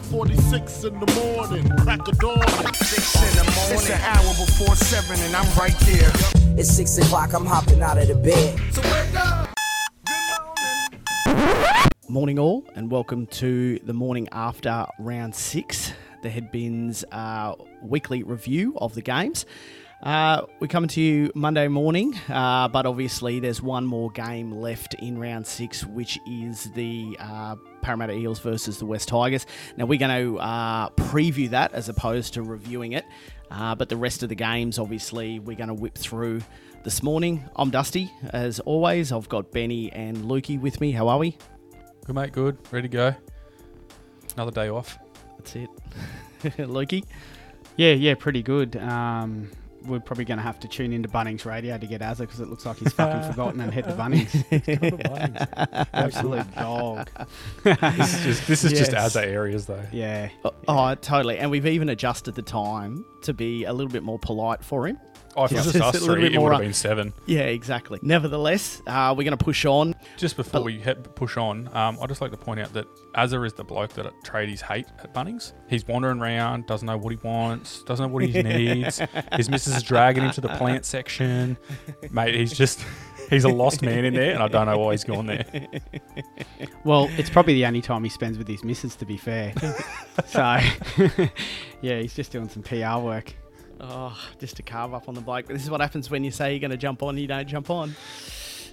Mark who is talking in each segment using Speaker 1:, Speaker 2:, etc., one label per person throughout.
Speaker 1: 5:46 in the morning, crack of dawn.
Speaker 2: Six in the morning. It's an hour before seven, and I'm right there.
Speaker 3: It's six o'clock, I'm hopping out of the bed.
Speaker 1: So wake up.
Speaker 4: Morning, all, and welcome to the morning after round six, the Headbins uh, weekly review of the games. Uh, we're coming to you Monday morning, uh, but obviously there's one more game left in round six, which is the uh, Parramatta Eels versus the West Tigers. Now we're going to uh, preview that as opposed to reviewing it, uh, but the rest of the games, obviously, we're going to whip through this morning. I'm Dusty, as always. I've got Benny and Lukey with me. How are we?
Speaker 5: Good mate, good. Ready to go. Another day off.
Speaker 4: That's it. Lukey?
Speaker 6: Yeah, yeah, pretty good. Um, we're probably going to have to tune into Bunnings Radio to get Azza because it looks like he's fucking forgotten and hit the Bunnings. Absolute dog.
Speaker 5: This is just, this is just Azza areas though.
Speaker 6: Yeah.
Speaker 4: Oh, oh, totally. And we've even adjusted the time to be a little bit more polite for him.
Speaker 5: Oh, if it was just us
Speaker 4: a little
Speaker 5: three,
Speaker 4: bit
Speaker 5: it would
Speaker 4: more
Speaker 5: have been seven.
Speaker 4: Yeah, exactly. Nevertheless, uh, we're going to push on.
Speaker 5: Just before we hit, push on, um, I'd just like to point out that Azza is the bloke that tradies hate at Bunnings. He's wandering around, doesn't know what he wants, doesn't know what he needs. His missus is dragging him to the plant section. Mate, he's just, he's a lost man in there, and I don't know why he's gone there.
Speaker 6: Well, it's probably the only time he spends with his missus, to be fair. so, yeah, he's just doing some PR work.
Speaker 4: Oh, just to carve up on the bike. But this is what happens when you say you're going to jump on, you don't jump on.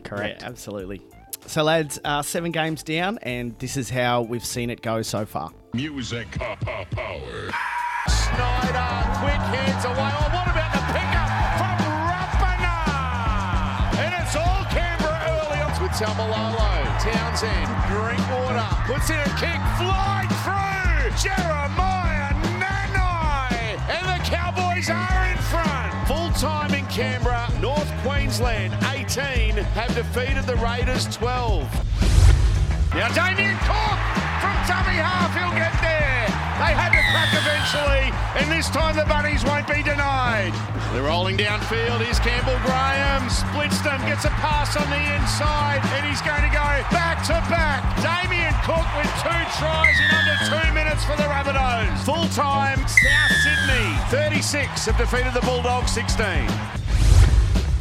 Speaker 6: Correct.
Speaker 4: Yeah, absolutely. So, lads, uh, seven games down, and this is how we've seen it go so far.
Speaker 1: Music power.
Speaker 7: Schneider, quick hands away. Oh, what about the pickup from Rapana? And it's all Canberra early on with Taumalolo. Townsend, Drinkwater, puts in a kick, flying through. Jeremiah Nanai. And the Cowboys are in front. Full time in Canberra. North Queensland 18 have defeated the Raiders 12. Now Damien Cook from dummy half, he'll get there. They had to crack eventually, and this time the Bunnies won't be denied. They're rolling downfield. Here's Campbell Graham, splits them, gets a pass on the inside, and he's going to go back to back. Damien Cook with two tries in under two minutes for the Rabbitohs. Full time, South Sydney 36 have defeated the Bulldogs 16.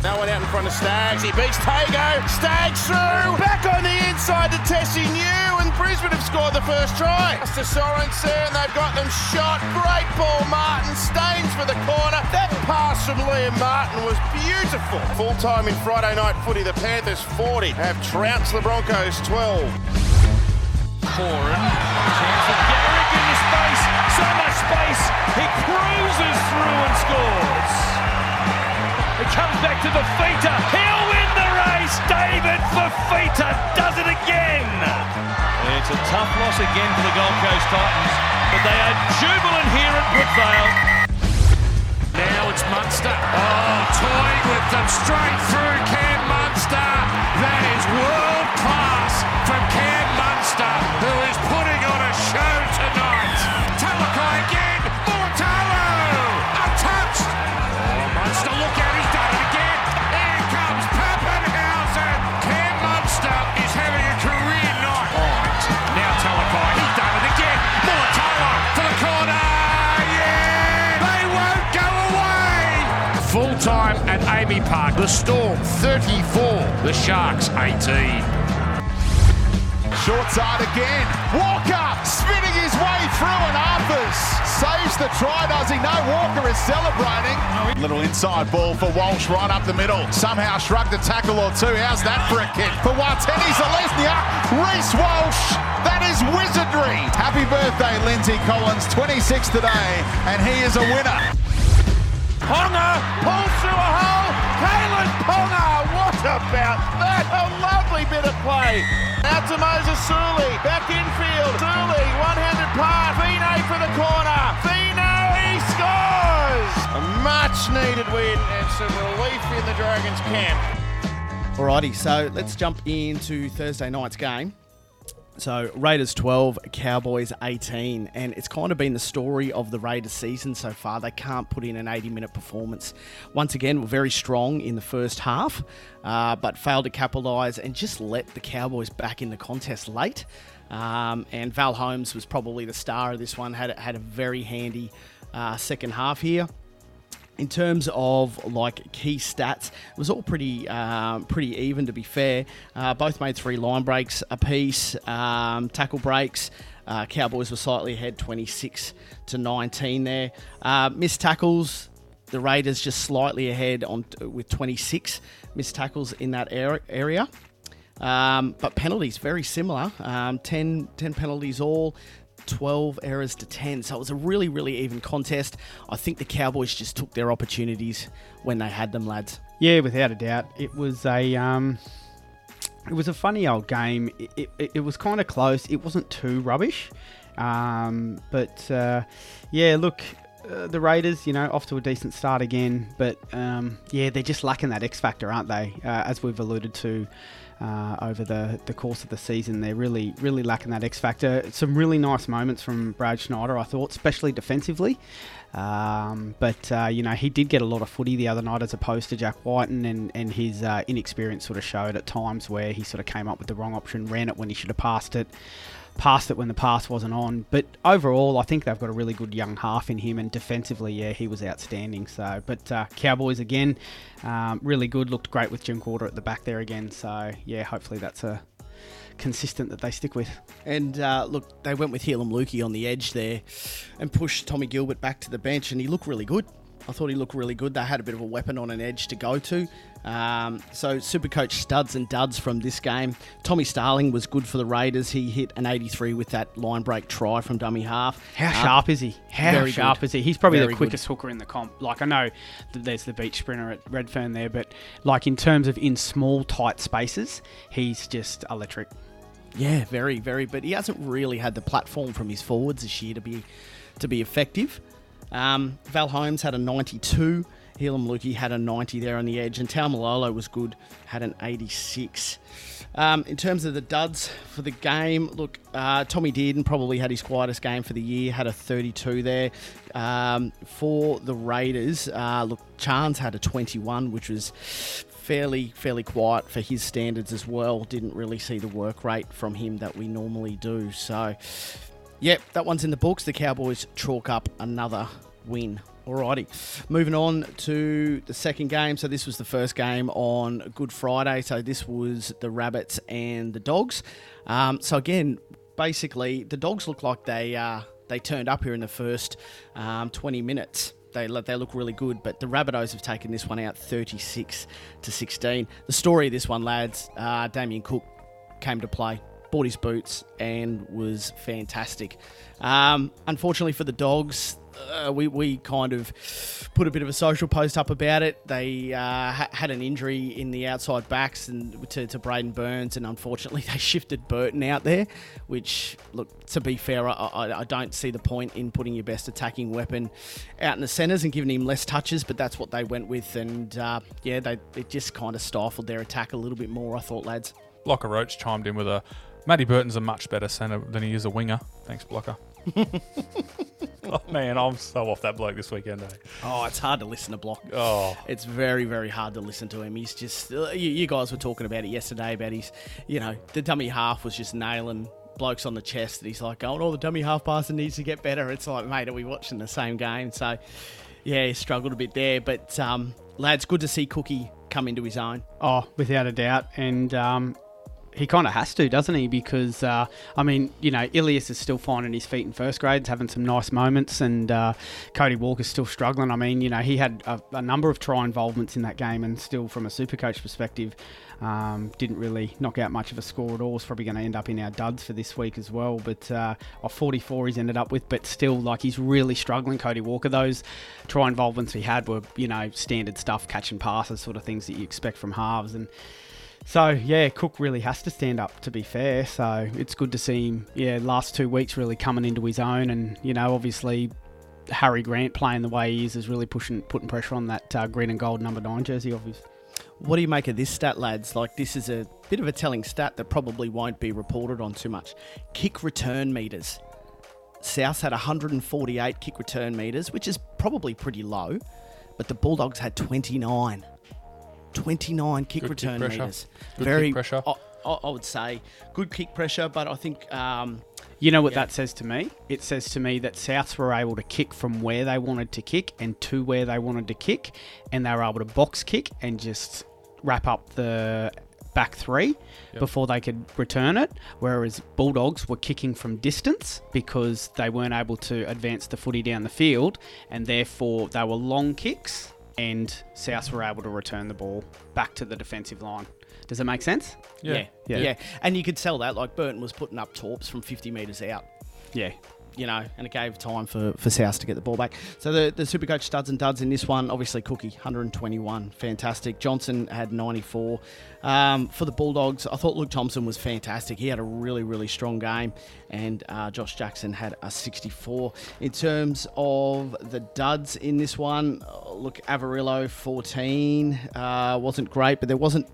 Speaker 7: No one out in front of Staggs. He beats Tago. Staggs through. Back on the inside to Tesi Niu. And Brisbane have scored the first try. To Sorensen. They've got them shot. Great ball, Martin. Staines for the corner. That pass from Liam Martin was beautiful. Full time in Friday night footy. The Panthers 40 have trounced the Broncos 12.
Speaker 8: Foran. Chance for Garrick in the space. So much space. He cruises through and scores. It comes back to the Fifita. He'll win the race. David Fifita does it again. It's a tough loss again for the Gold Coast Titans, but they are jubilant here at Brookvale. Now it's Munster. Oh, toying with them straight through Cam Munster. That is world class from Cam Munster, who is putting on a show tonight. Talakai again. Park. The Storm 34. The Sharks 18.
Speaker 9: Short side again. Walker spinning his way through and Arthurs saves the try, does he? No, Walker is celebrating. Little inside ball for Walsh right up the middle. Somehow shrugged a tackle or two. How's that for a kick? For Wateni Zalesnia, Reece Walsh. That is wizardry. Happy birthday, Lindsay Collins. 26 today, and he is a winner.
Speaker 7: Ponga pulls through a hole. Kalyn Ponga, what about that? A lovely bit of play. Out to Moses Suli, back infield. Suli, one-handed pass. Vino for the corner. Vino, he scores. A much-needed win and some relief in the Dragons camp.
Speaker 4: Alrighty, so let's jump into Thursday night's game. So Raiders 12, Cowboys 18, and it's kind of been the story of the Raiders season so far. They can't put in an 80-minute performance. Once again, were very strong in the first half, uh, but failed to capitalise and just let the Cowboys back in the contest late. Um, and Val Holmes was probably the star of this one. had had a very handy uh, second half here. In terms of like key stats, it was all pretty um, pretty even to be fair. Uh, both made three line breaks apiece, um, tackle breaks. Uh, Cowboys were slightly ahead, 26 to 19 there. Uh, missed tackles, the Raiders just slightly ahead on with 26 missed tackles in that area. Um, but penalties very similar. Um, 10, 10 penalties all. 12 errors to 10. So it was a really, really even contest. I think the Cowboys just took their opportunities when they had them, lads.
Speaker 6: Yeah, without a doubt. It was a um, it was a funny old game. It, it, it was kind of close. It wasn't too rubbish. Um, but uh, yeah, look, uh, the Raiders, you know, off to a decent start again. But um, yeah, they're just lacking that X factor, aren't they? Uh, as we've alluded to uh, over the, the course of the season. They're really, really lacking that X factor. Some really nice moments from Brad Schneider, I thought, especially defensively. Um, but, uh, you know, he did get a lot of footy the other night as opposed to Jack Wighton, and, and his uh, inexperience sort of showed at times where he sort of came up with the wrong option, ran it when he should have passed it passed it when the pass wasn't on. But overall, I think they've got a really good young half in him, and defensively, yeah, he was outstanding. So, but uh, Cowboys again, um, really good. Looked great with Jim Quarter at the back there again. So, yeah, hopefully that's a consistent that they stick with.
Speaker 4: And uh, look, they went with Heilum Luki on the edge there and pushed Tommy Gilbert back to the bench, and he looked really good. I thought he looked really good. They had a bit of a weapon on an edge to go to. Um, so, super coach studs and duds from this game. Tommy Starling was good for the Raiders. He hit an 83 with that line break try from dummy half.
Speaker 6: How uh, sharp is he? How sharp good. is he? He's probably very the quickest good. hooker in the comp. Like, I know that there's the beach sprinter at Redfern there, but like in terms of in small, tight spaces, he's just electric.
Speaker 4: Yeah, very, very. But he hasn't really had the platform from his forwards this year to be to be effective. Um, Val Holmes had a 92. Heilum Luki had a 90 there on the edge, and Taumalolo was good, had an 86. Um, in terms of the duds for the game, look, uh, Tommy Dearden probably had his quietest game for the year, had a 32 there. Um, for the Raiders, uh, look, Chance had a 21, which was fairly fairly quiet for his standards as well. Didn't really see the work rate from him that we normally do. So Yep, that one's in the books. The Cowboys chalk up another win. Alrighty, moving on to the second game. So this was the first game on Good Friday. So this was the Rabbits and the Dogs. Um, so again, basically, the Dogs look like they uh, they turned up here in the first um, 20 minutes. They, they look really good, but the Rabbitohs have taken this one out 36 to 16. The story of this one, lads, uh, Damien Cook came to play bought his boots and was fantastic. Um, unfortunately for the dogs, uh, we, we kind of put a bit of a social post up about it. They uh, ha- had an injury in the outside backs and to, to Braidon Burns, and unfortunately they shifted Burton out there. Which, look, to be fair, I, I, don't see the point in putting your best attacking weapon out in the centres and giving him less touches, but that's what they went with, and uh, yeah, they it just kind of stifled their attack a little bit more. I thought, lads.
Speaker 5: Blocker Roach chimed in with a Matty Burton's a much better centre than he is a winger. Thanks, Blocker. oh man, I'm so off that bloke this weekend. Eh?
Speaker 4: Oh, it's hard to listen to Block.
Speaker 5: Oh,
Speaker 4: it's very, very hard to listen to him. He's just uh, you, you, guys were talking about it yesterday about his, you know, the dummy half was just nailing blokes on the chest. That he's like, going, oh, the dummy half passer needs to get better. It's like, mate, are we watching the same game? So, yeah, he struggled a bit there, but um, lads, good to see Cookie come into his own.
Speaker 6: Oh, without a doubt, and um, he kind of has to, doesn't he? Because uh, I mean, you know, Ilias is still finding his feet in first grade, having some nice moments, and uh, Cody Walker's still struggling. I mean, you know, he had a, a, number of try involvements in that game, and still, from a super coach perspective, um, didn't really knock out much of a score at all. It's probably going to end up in our duds for this week as well. But uh, 44 he's ended up with, but still, like he's really struggling. Cody Walker, those try involvements he had were, you know, standard stuff, catching passes, sort of things that you expect from halves, and so yeah, Cook really has to stand up. To be fair, so it's good to see him. Yeah, last two weeks really coming into his own, and you know, obviously Harry Grant playing the way he is is really pushing putting pressure on that uh, green and gold number nine jersey. Obviously.
Speaker 4: What do you make of this stat, lads? Like this is a bit of a telling stat that probably won't be reported on too much. Kick return meters. South had 148 kick return meters, which is probably pretty low, but the Bulldogs had 29. 29 kick
Speaker 5: Good
Speaker 4: return
Speaker 5: kick
Speaker 4: meters.
Speaker 5: Good
Speaker 4: Very
Speaker 5: kick pressure.
Speaker 4: I, I, I would say good kick pressure, but I think um,
Speaker 6: You know what
Speaker 4: Yeah.
Speaker 6: that says to me? It says to me that Souths were able to kick from where they wanted to kick and to where they wanted to kick, and they were able to box kick and just wrap up the back three before they could return it. Whereas Bulldogs were kicking from distance because they weren't able to advance the footy down the field, and therefore they were long kicks, and Souths were able to return the ball back to the defensive line. Does that make sense?
Speaker 4: yeah.
Speaker 6: Yeah.
Speaker 4: yeah, And you could tell that like Burton was putting up torps from 50 metres out.
Speaker 6: Yeah.
Speaker 4: You know, and it gave time for, for South to get the ball back. So the, the Supercoach studs and duds in this one, obviously Cookie, 121, fantastic. Johnson had 94. Um, for the Bulldogs, I thought Luke Thompson was fantastic. He had a really, really strong game, and uh, Josh Jackson had a 64. In terms of the duds in this one, uh, look, Averillo, 14, uh, wasn't great, but there wasn't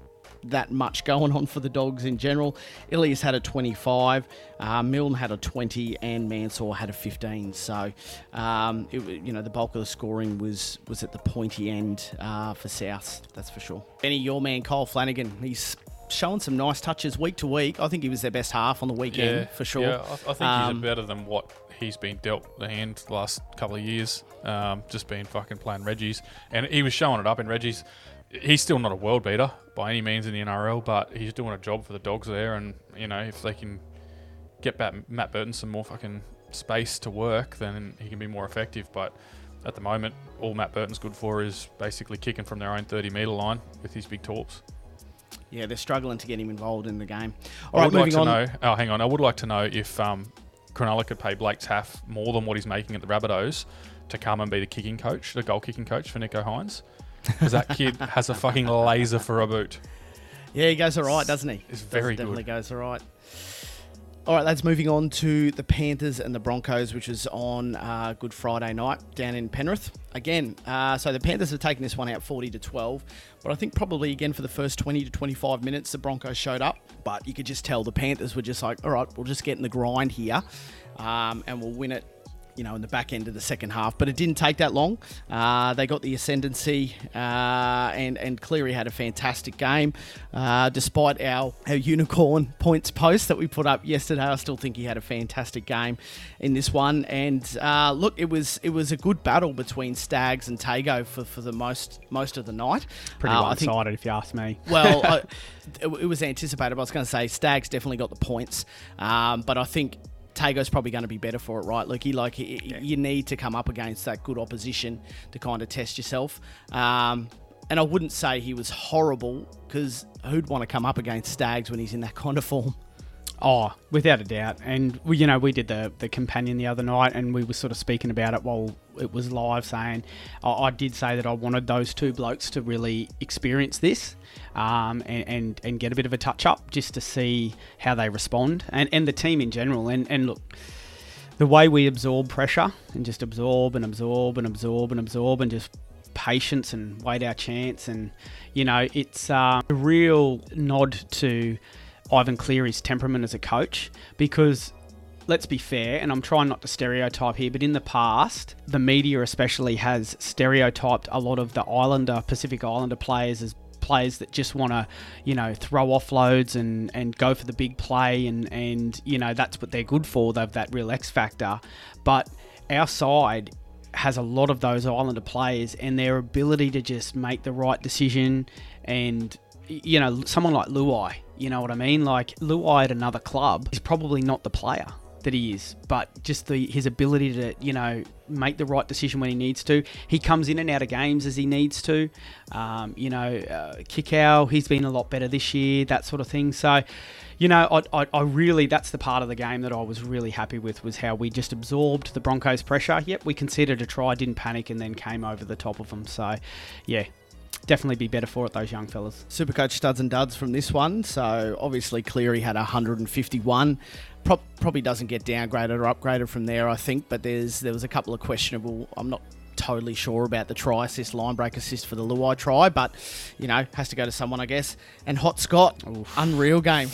Speaker 4: that much going on for the dogs in general. Ilias had a 25, uh, Milne had a 20, and Mansour had a 15. So, um, it, you know, the bulk of the scoring was was at the pointy end uh, for South. That's for sure. Benny, your man Kyle Flanagan, he's showing some nice touches week to week. I think he was their best half on the weekend for sure.
Speaker 5: Yeah, I, I think
Speaker 4: Um,
Speaker 5: he's better than what he's been dealt the hand the last couple of years. Um, just been fucking playing Reggie's, and he was showing it up in Reggie's. He's still not a world beater by any means in the NRL, but he's doing a job for the dogs there. And you know, if they can get back Matt Burton some more fucking space to work, then he can be more effective. But at the moment, all Matt Burton's good for is basically kicking from their own 30 metre line with his big torps.
Speaker 4: Yeah, they're struggling to get him involved in the game.
Speaker 5: I
Speaker 4: All right,
Speaker 5: would like
Speaker 4: moving
Speaker 5: to
Speaker 4: on.
Speaker 5: know. Oh, hang on. I would like to know if um, Cronulla could pay Blake Taaffe more than what he's making at the Rabbitohs to come and be the kicking coach, the goal kicking coach for Nicho Hynes, because that kid has a fucking laser for a boot.
Speaker 4: Yeah, he goes all right, doesn't he?
Speaker 5: It's
Speaker 4: Does-
Speaker 5: very
Speaker 4: definitely
Speaker 5: good.
Speaker 4: goes all right. All right, lads, moving on to the Panthers and the Broncos, which is on uh, Good Friday night down in Penrith. Again, uh, so the Panthers have taken this one out 40 to 12, but I think probably again for the first 20 to 25 minutes, the Broncos showed up, but you could just tell the Panthers were just like, all right, we'll just get in the grind here um, and we'll win it you know, in the back end of the second half. But it didn't take that long. Uh, they got the ascendancy, uh, and and Cleary had a fantastic game. Uh, despite our our unicorn points post that we put up yesterday, I still think he had a fantastic game in this one. And uh, look, it was it was a good battle between Staggs and Tago for, for the most most of the night.
Speaker 6: Pretty
Speaker 4: Uh, I think-
Speaker 6: one-sided, if you ask me.
Speaker 4: well, I, it, it was anticipated. I was going to say Staggs definitely got the points, um, but I think Tago's probably going to be better for it, right? Like he like he, you need to come up against that good opposition to kind of test yourself. Um, and I wouldn't say he was horrible because who'd want to come up against Staggs when he's in that kind of form?
Speaker 6: Oh, without a doubt. And we, you know, we did the the companion the other night, and we were sort of speaking about it while it was live, saying I, I did say that I wanted those two blokes to really experience this, um, and, and and get a bit of a touch up just to see how they respond, and and the team in general. And and look. The way we absorb pressure and just absorb and absorb and absorb and absorb and just patience and wait our chance and you know it's uh, a real nod to Ivan Cleary's temperament as a coach because let's be fair and I'm trying not to stereotype here but in the past the media especially has stereotyped a lot of the Islander Pacific Islander players as players that just want to you know throw offloads and and go for the big play and and you know that's what they're good for they've that real X factor. But our side has a lot of those Islander players and their ability to just make the right decision and you know someone like Luai you know what I mean? Like Luai at another club is probably not the player that he is but just the his ability to you know make the right decision when he needs to he comes in and out of games as he needs to um, you know uh, Kikau he's been a lot better this year that sort of thing so you know, I, I, I really, that's the part of the game that I was really happy with was how we just absorbed the Broncos' pressure. Yep, we conceded a try, didn't panic, and then came over the top of them. So, yeah, definitely be better for it, those young fellas.
Speaker 4: Supercoach studs and duds from this one. So obviously Cleary had 151. Pro- probably doesn't get downgraded or upgraded from there, I think. But there's there was a couple of questionable. I'm not totally sure about the try assist, line break assist for the Luai try, but you know has to go to someone, I guess. And Hot Scott, unreal game,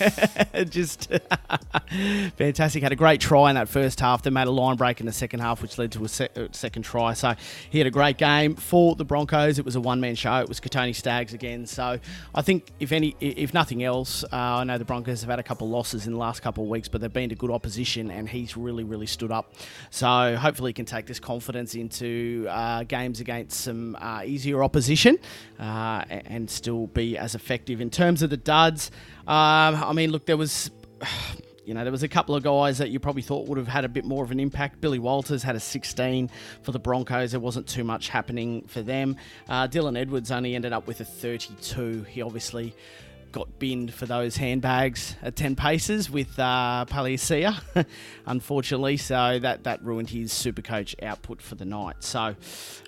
Speaker 4: just fantastic. Had a great try in that first half. They made a line break in the second half, which led to a se- uh, second try. So he had a great game for the Broncos. It was a one man show. It was Kotoni Staggs again. So I think if any, if nothing else, uh, I know the Broncos have had a couple losses in the last couple of weeks, but they've been to good opposition, and he's really, really stood up. So hopefully, he can take this confidence into uh, games against some uh, easier opposition uh, and still be as effective in terms of the duds. Um, I mean, look, there was. You know, there was a couple of guys that you probably thought would have had a bit more of an impact. Billy Walters had a 16 for the Broncos. There wasn't too much happening for them. Uh, Dylan Edwards only ended up with a 32. He obviously got binned for those handbags at 10 paces with uh, Paliasia, unfortunately. So that, that ruined his super coach output for the night. So,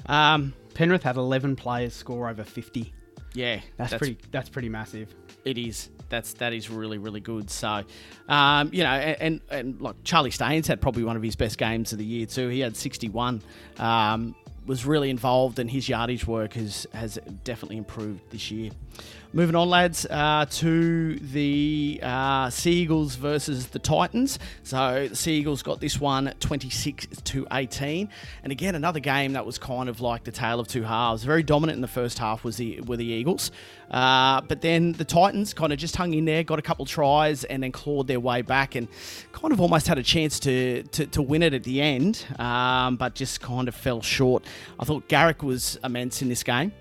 Speaker 4: um,
Speaker 6: Penrith had 11 players score over 50.
Speaker 4: yeah,
Speaker 6: That's, pretty. That's pretty massive.
Speaker 4: It is. That's that is really really good. So, um, you know, and, and and like Charlie Staines had probably one of his best games of the year too. He had 61. Um, was really involved, and his yardage work has has definitely improved this year. Moving on, lads, uh, to the uh, Seagulls versus the Titans. So the Seagulls got this one 26 to 18, and again another game that was kind of like the tale of two halves. Very dominant in the first half was the were the Eagles, uh, but then the Titans kind of just hung in there, got a couple tries, and then clawed their way back, and kind of almost had a chance to to, to win it at the end, um, but just kind of fell short. I thought Garrick was immense in this game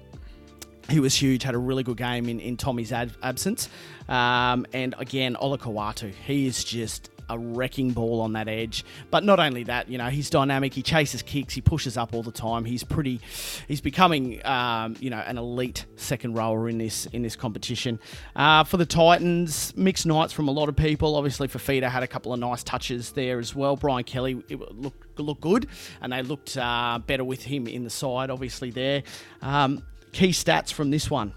Speaker 4: he was huge, had a really good game in, in Tommy's ad- absence. Um, and again, Olakau'atu, he is just a wrecking ball on that edge. But not only that, you know, he's dynamic. He chases kicks. He pushes up all the time. He's pretty. He's becoming, um, you know, an elite second rower in this in this competition. Uh, for the Titans, mixed nights from a lot of people. Obviously, Fifita had a couple of nice touches there as well. Brian Kelly looked looked good, and they looked uh, better with him in the side. Obviously, there. Um, key stats from this one.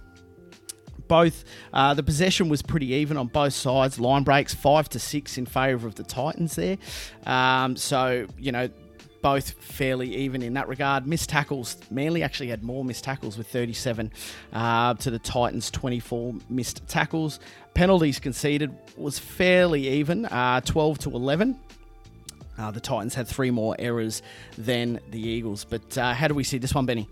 Speaker 4: Both uh, the possession was pretty even on both sides. Line breaks five to six in favour of the Titans there. Um, so you know both fairly even in that regard. Missed tackles. Manly actually had more missed tackles with 37 uh, to the Titans 24 missed tackles. Penalties conceded was fairly even, uh, 12 to 11. Uh, the Titans had three more errors than the Eagles. But uh, how do we see this one, Benny?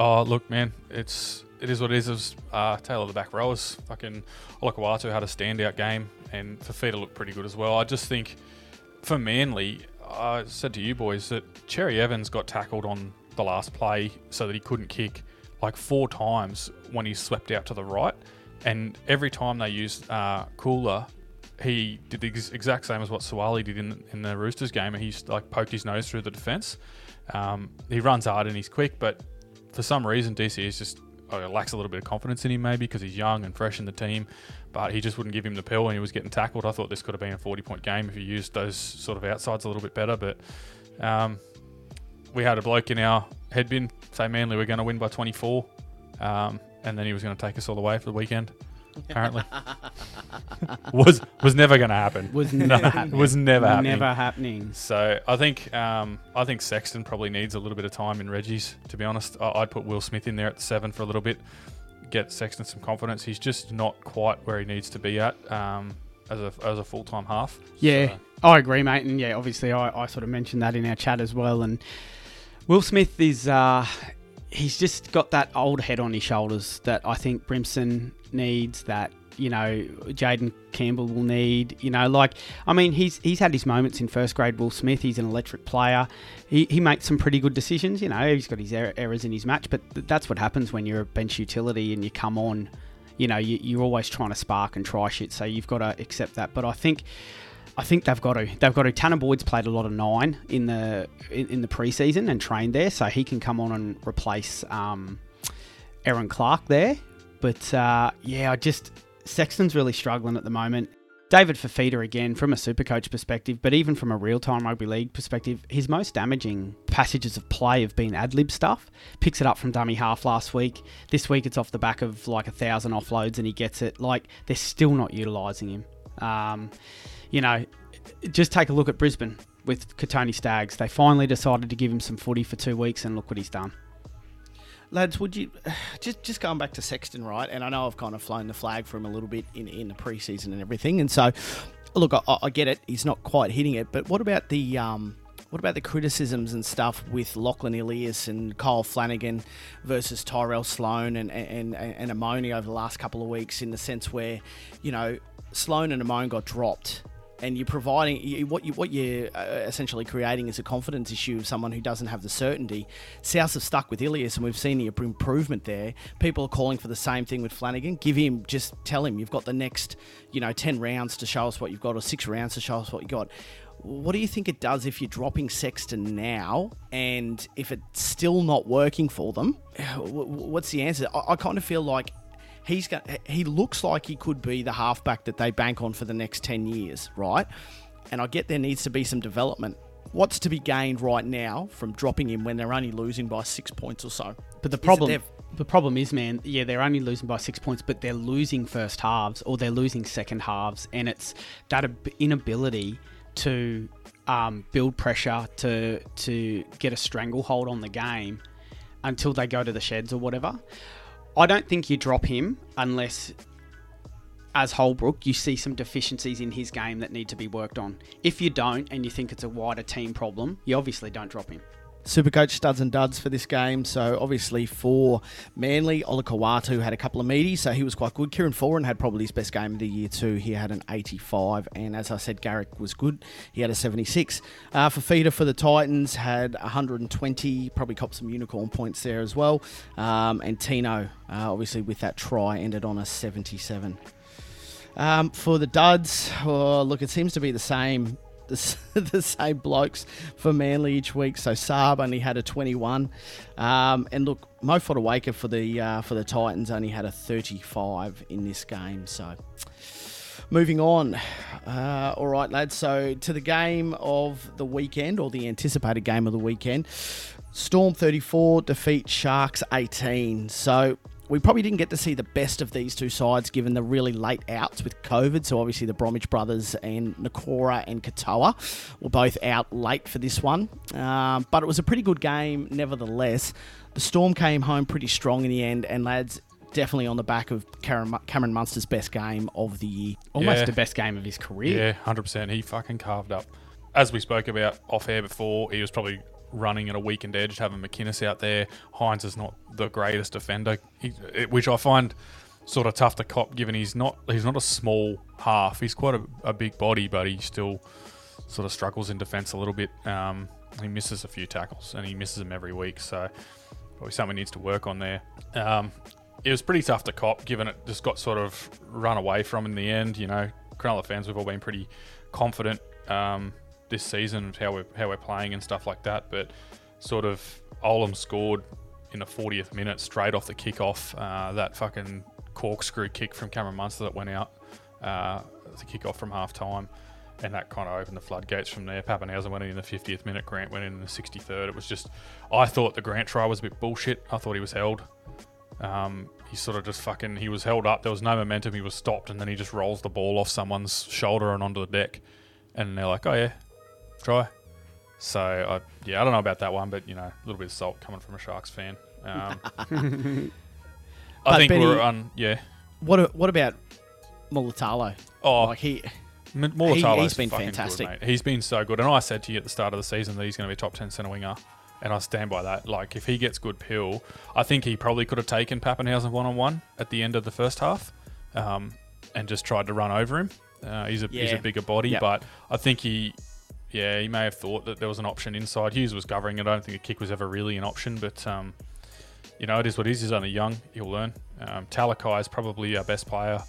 Speaker 5: Oh, look, man, it's it is what it is. It was uh, tail of the back rowers. Fucking Olakau'atu had a standout game, and Fifita looked pretty good as well. I just think for Manly, I said to you boys that Cherry Evans got tackled on the last play so that he couldn't kick like four times when he swept out to the right, and every time they used uh, Koula. He did the ex- exact same as what Suaalii did in, in the Roosters game, and he like poked his nose through the defence. Um, he runs hard and he's quick, but for some reason, DC is just uh, lacks a little bit of confidence in him, maybe because he's young and fresh in the team. But he just wouldn't give him the pill when he was getting tackled. I thought this could have been a 40 point game if he used those sort of outsides a little bit better. But um, we had a bloke in our head bin say, Manly, we're going to win by 24. Um, and then he was going to take us all the way for the weekend. Apparently, was was never going to happen.
Speaker 6: Was never happening.
Speaker 5: was never happening.
Speaker 6: Never happening.
Speaker 5: So I think um, I think Sexton probably needs a little bit of time in Reggie's. To be honest, I- I'd put Will Smith in there at the seven for a little bit, get Sexton some confidence. He's just not quite where he needs to be at um, as a as a full time half.
Speaker 6: Yeah,
Speaker 5: So-
Speaker 6: I agree, mate. And yeah, obviously, I, I sort of mentioned that in our chat as well. And Will Smith is, uh, he's just got that old head on his shoulders that I think Brimson needs, that, you know, Jayden Campbell will need. You know, like, I mean, he's he's had his moments in first grade, Will Smith. He's an electric player. He, he makes some pretty good decisions. You know, he's got his er- errors in his match, but th- that's what happens when you're a bench utility and you come on. You know, you, you're always trying to spark and try shit, so you've got to accept that. But I think I think they've got to. They've got to. Tanah Boyd's played a lot of nine in the in, in the preseason and trained there, so he can come on and replace um, Erin Clark there. But uh, yeah, I just Sexton's really struggling at the moment. David Fifita again from a super coach perspective, but even from a real time rugby league perspective, his most damaging passages of play have been ad lib stuff. Picks it up from dummy half last week. This week it's off the back of like a thousand offloads and he gets it. Like they're still not utilising him. Um, you know, just take a look at Brisbane. with Kotoni Staggs. They finally decided to give him some footy for two weeks, and look what he's done.
Speaker 4: Lads, would you just just going back to Sexton, right? And I know I've kind of flown the flag for him a little bit in, in the preseason and everything, and so look, I, I get it. He's not quite hitting it, but what about the um, what about the criticisms and stuff with Lachlan Ilias and Kyle Flanagan versus Tyrell Sloan and and, and Amone over the last couple of weeks in the sense where, you know, Sloan and Amone got dropped and you're providing you, what you what you're uh, essentially creating is a confidence issue of someone who doesn't have the certainty. South have stuck with Ilias, and we've seen the improvement there. People are calling for the same thing with Flanagan. Give him, just tell him you've got the next, you know, ten rounds to show us what you've got, or six rounds to show us what you got. What do you think it does if you're dropping Sexton now, and if it's still not working for them? What's the answer? I, I kind of feel like he's going he looks like he could be the halfback that they bank on for the next 10 years, right? And I get there needs to be some development. What's to be gained right now from dropping him when they're only losing by 6 points or so?
Speaker 6: But the problem the problem is, man, yeah, they're only losing by six points, but they're losing first halves or they're losing second halves, and it's that inability to um, build pressure to to get a stranglehold on the game until they go to the sheds or whatever. I don't think you drop him unless, as Holbrook, you see some deficiencies in his game that need to be worked on. If you don't, and you think it's a wider team problem, you obviously don't drop him.
Speaker 4: Supercoach studs and duds for this game. So obviously for Manly, Olakau'atu had a couple of meaties, so he was quite good. Kieran Foran had probably his best game of the year too. He had an 85, and as I said, Garrick was good. He had a 76. Uh, Fifita for the Titans had 120, probably copped some unicorn points there as well. Um, and Tino, uh, obviously with that try, ended on a 77. Um, for the duds, oh, look, it seems to be the same the, the same blokes for Manly each week. So Saab only had a 21, um, and look, Mo Fotuaika for the uh, for the Titans only had a 35 in this game. So. Moving on. Uh, all right, lads. So, to the game of the weekend, or the anticipated game of the weekend Storm 34 defeat Sharks 18. So, we probably didn't get to see the best of these two sides given the really late outs with COVID. So obviously the Bromwich brothers and Nikora and Katoa were both out late for this one. Um, but it was a pretty good game nevertheless. The Storm came home pretty strong in the end, and lads, definitely on the back of Cameron Munster's best game of the year.
Speaker 6: Almost yeah. the best game of his career.
Speaker 5: Yeah, 100%. He fucking carved up. As we spoke about off air before, he was probably running at a weakened edge, having McInnes out there. Hynes is not the greatest defender, which I find sort of tough to cop, given he's not he's not a small half. He's quite a, a big body, but he still sort of struggles in defence a little bit. Um, he misses a few tackles, and he misses them every week. So probably something needs to work on there. Um, it was pretty tough to cop, given it just got sort of run away from in the end. You know, Cronulla fans, we've all been pretty confident um, this season, how we're how we're playing and stuff like that. But sort of Olam scored in the 40th minute straight off the kickoff. Uh, that fucking corkscrew kick from Cameron Munster that went out uh, the kickoff from half time. And that kind of opened the floodgates from there. Papenhuyzen went in, in the 50th minute. Grant went in, in the 63rd. It was just, I thought the Grant try was a bit bullshit. I thought he was held. Um, he sort of just fucking, he was held up. There was no momentum. He was stopped, and then he just rolls the ball off someone's shoulder and onto the deck. And they're like, oh yeah, try. So I, yeah, I don't know about that one, but you know, a little bit of salt coming from a Sharks fan. Um, I think Benny, we're on. Yeah.
Speaker 4: What what about Mulitalo?
Speaker 5: Oh,
Speaker 4: like he.
Speaker 5: Mulitalo's
Speaker 4: he, has been fantastic.
Speaker 5: Good, He's been so good, and I said to you at the start of the season that he's going to be a top ten centre winger, and I stand by that. Like if he gets good pill, I think he probably could have taken Papenhuyzen one on one at the end of the first half, um, and just tried to run over him. Uh, he's a yeah. he's a bigger body, yep. but I think he yeah, he may have thought that there was an option inside. Hughes was covering it. I don't think a kick was ever really an option, but um, you know, it is what it is. He's only young. He'll learn. Um, Talakai is probably our best player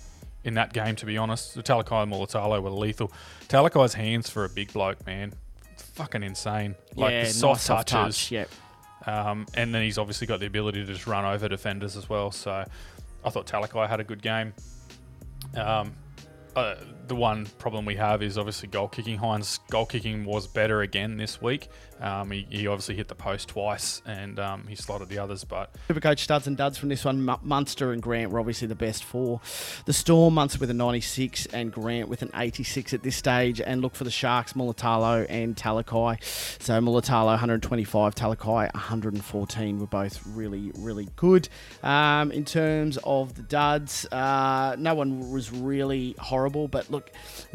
Speaker 5: in that game, to be honest. Talakai and Mulitalo were lethal. Talakai's hands for a big bloke, man, fucking insane. Like
Speaker 4: yeah,
Speaker 5: the soft
Speaker 4: nice
Speaker 5: touches.
Speaker 4: Touch, yep.
Speaker 5: Um, and then he's obviously got the ability to just run over defenders as well. So I thought Talakai had a good game. Um, uh, the one problem we have is obviously goal kicking. Hynes' goal kicking was better again this week. Um, he, he obviously hit the post twice and um, he slotted the others, but
Speaker 4: Supercoach studs and duds from this one. Mu- Munster and Grant were obviously the best four. The Storm, Munster with a 96 and Grant with an 86 at this stage. And look for the Sharks, Mulitalo and Talakai. So Mulitalo 125, Talakai 114 were both really, really good. Um, in terms of the duds, uh, no one was really horrible. But look,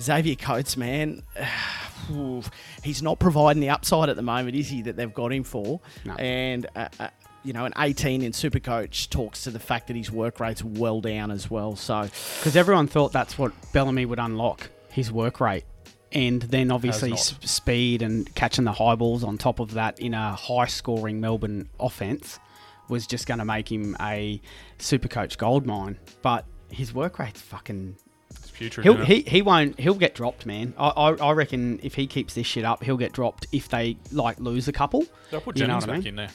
Speaker 4: Xavier Coates, man. he's not providing the upside at the moment, is he? That they've got him for,
Speaker 6: No.
Speaker 4: and uh, uh, you know, an 18 in Supercoach talks to the fact that his work rate's well down as well. So
Speaker 6: Because everyone thought that's what Bellamy would unlock his work rate. And then obviously s- speed and catching the high balls on top of that in a high scoring Melbourne offense was just going to make him a super coach gold. But his work rate's fucking.
Speaker 5: Putrid.
Speaker 6: He'll, he, he won't. He'll get dropped, man. I, I, I reckon if he keeps this shit up, he'll get dropped if they like lose a couple.
Speaker 5: They'll put
Speaker 6: you know
Speaker 5: Jennings
Speaker 6: what I
Speaker 5: back
Speaker 6: mean?
Speaker 5: in there.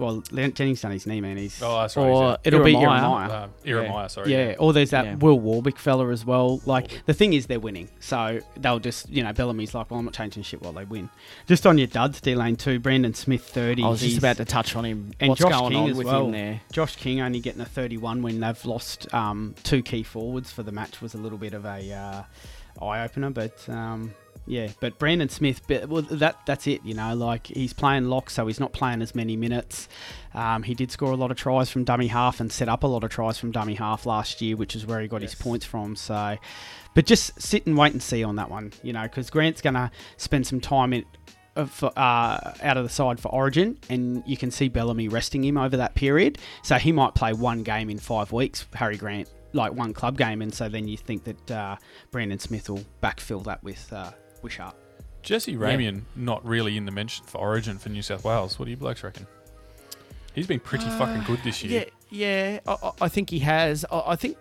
Speaker 6: Well, Len- Jennings done his knee, man. He's
Speaker 5: Oh, that's right.
Speaker 4: or
Speaker 5: he's
Speaker 6: it'll be
Speaker 4: Ieremia.
Speaker 6: Ieremia.
Speaker 5: a- uh, Ieremia, sorry.
Speaker 6: Yeah, or there's that
Speaker 4: Yeah.
Speaker 6: Will Warbrick fella as well. Like the thing is, they're winning, so they'll just you know Bellamy's like, well, I'm not changing shit while they win. Just on your duds, D Lane too. Brandon Smith thirty.
Speaker 4: I was just
Speaker 6: he's-
Speaker 4: about to touch on him.
Speaker 6: and
Speaker 4: What's
Speaker 6: Josh
Speaker 4: going
Speaker 6: King
Speaker 4: on with
Speaker 6: well.
Speaker 4: him there?
Speaker 6: Josh King only getting a 31 when they've lost um, two key forwards for the match was a little bit of a uh, eye opener, but. Um, yeah, but Brandon Smith, but, well, that that's it. You know, like he's playing lock, so he's not playing as many minutes. Um, he did score a lot of tries from dummy half and set up a lot of tries from dummy half last year, which is where he got his points from. So, but just sit and wait and see on that one, you know, because Grant's gonna spend some time in uh, for, uh, out of the side for Origin, and you can see Bellamy resting him over that period. So he might play one game in five weeks, Harry Grant, like one club game, and so then you think that uh, Brandon Smith will backfill that with uh, Wishart.
Speaker 5: Jesse Ramien not really in the mention for Origin for New South Wales. What do you blokes reckon? He's been pretty uh, fucking good this year.
Speaker 4: Yeah, yeah, I, I- I think he has. I, I think,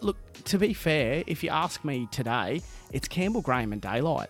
Speaker 4: look, to be fair, if you ask me today, it's Campbell, Graham, and Daylight.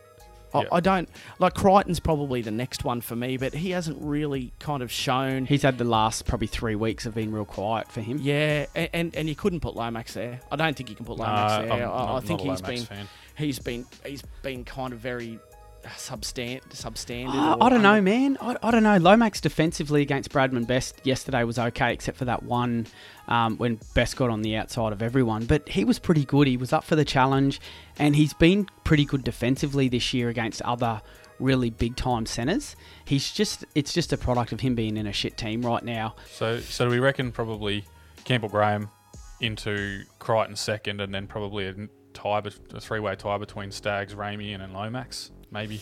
Speaker 4: I,
Speaker 5: Yeah.
Speaker 4: I don't like Crichton's probably the next one for me, but he hasn't really kind of shown.
Speaker 6: He's had the last probably three weeks have been real quiet for him.
Speaker 4: yeah, and, and and you couldn't put Lomax there. I don't think you can put Lomax
Speaker 5: Nah,
Speaker 4: there.
Speaker 5: I'm
Speaker 4: I, I
Speaker 5: not-
Speaker 4: think
Speaker 5: not a
Speaker 4: he's
Speaker 5: Lomax
Speaker 4: been
Speaker 5: fan.
Speaker 4: He's been he's been kind of very substan substandard.
Speaker 6: I,
Speaker 4: or
Speaker 6: I don't know,
Speaker 4: under-
Speaker 6: man. I, I don't know. Lomax defensively against Bradman Best yesterday was okay, except for that one um, when Best got on the outside of everyone. But he was pretty good. He was up for the challenge, and he's been pretty good defensively this year against other really big time centers. He's just it's just a product of him being in a shit team right now.
Speaker 5: So, so do we reckon probably Campbell Graham into Crichton second, and then probably a tie, a three-way tie between Staggs, Ramien, and Lomax, maybe.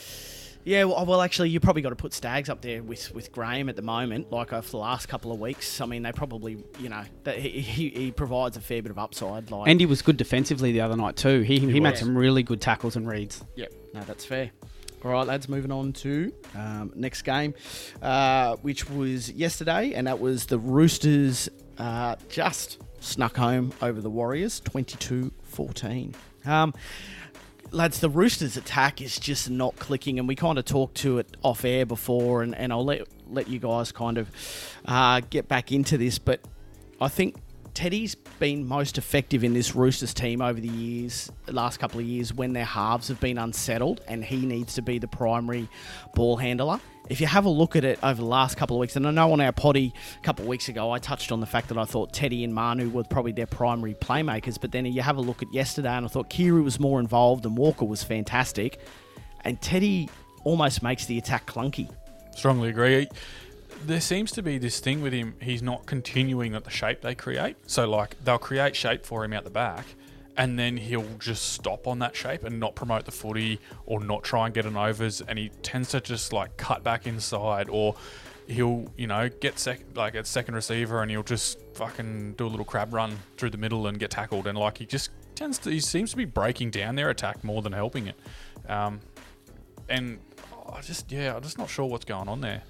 Speaker 4: Yeah, well, well, actually, you probably got to put Staggs up there with, with Graham at the moment. Like over the last couple of weeks, I mean, they probably, you know, that he, he, he provides a fair bit of upside. Like,
Speaker 6: And he was good defensively the other night too. He, he, made some really good tackles and reads.
Speaker 4: Yep, no, that's fair. All right, lads, moving on to um, next game, uh, which was yesterday, and that was the Roosters uh, just snuck home over the Warriors 22 14. Um, lads, the Roosters' attack is just not clicking, and we kind of talked to it off air before, and, and I'll let, let you guys kind of uh, get back into this, but I think Teddy's been most effective in this Roosters team over the years, the last couple of years, when their halves have been unsettled, and he needs to be the primary ball handler. If you have a look at it over the last couple of weeks, and I know on our potty a couple of weeks ago, I touched on the fact that I thought Teddy and Manu were probably their primary playmakers, but then you have a look at yesterday, and I thought Keary was more involved, and Walker was fantastic, and Teddy almost makes the attack clunky.
Speaker 5: Strongly agree. There seems to be this thing with him. He's not continuing at the shape they create. So, like, they'll create shape for him out the back, and then he'll just stop on that shape and not promote the footy or not try and get an overs. And he tends to just like cut back inside, or he'll you know get sec like at second receiver and he'll just fucking do a little crab run through the middle and get tackled. And like he just tends to he seems to be breaking down their attack more than helping it. Um, and I just yeah, I'm just not sure what's going on there.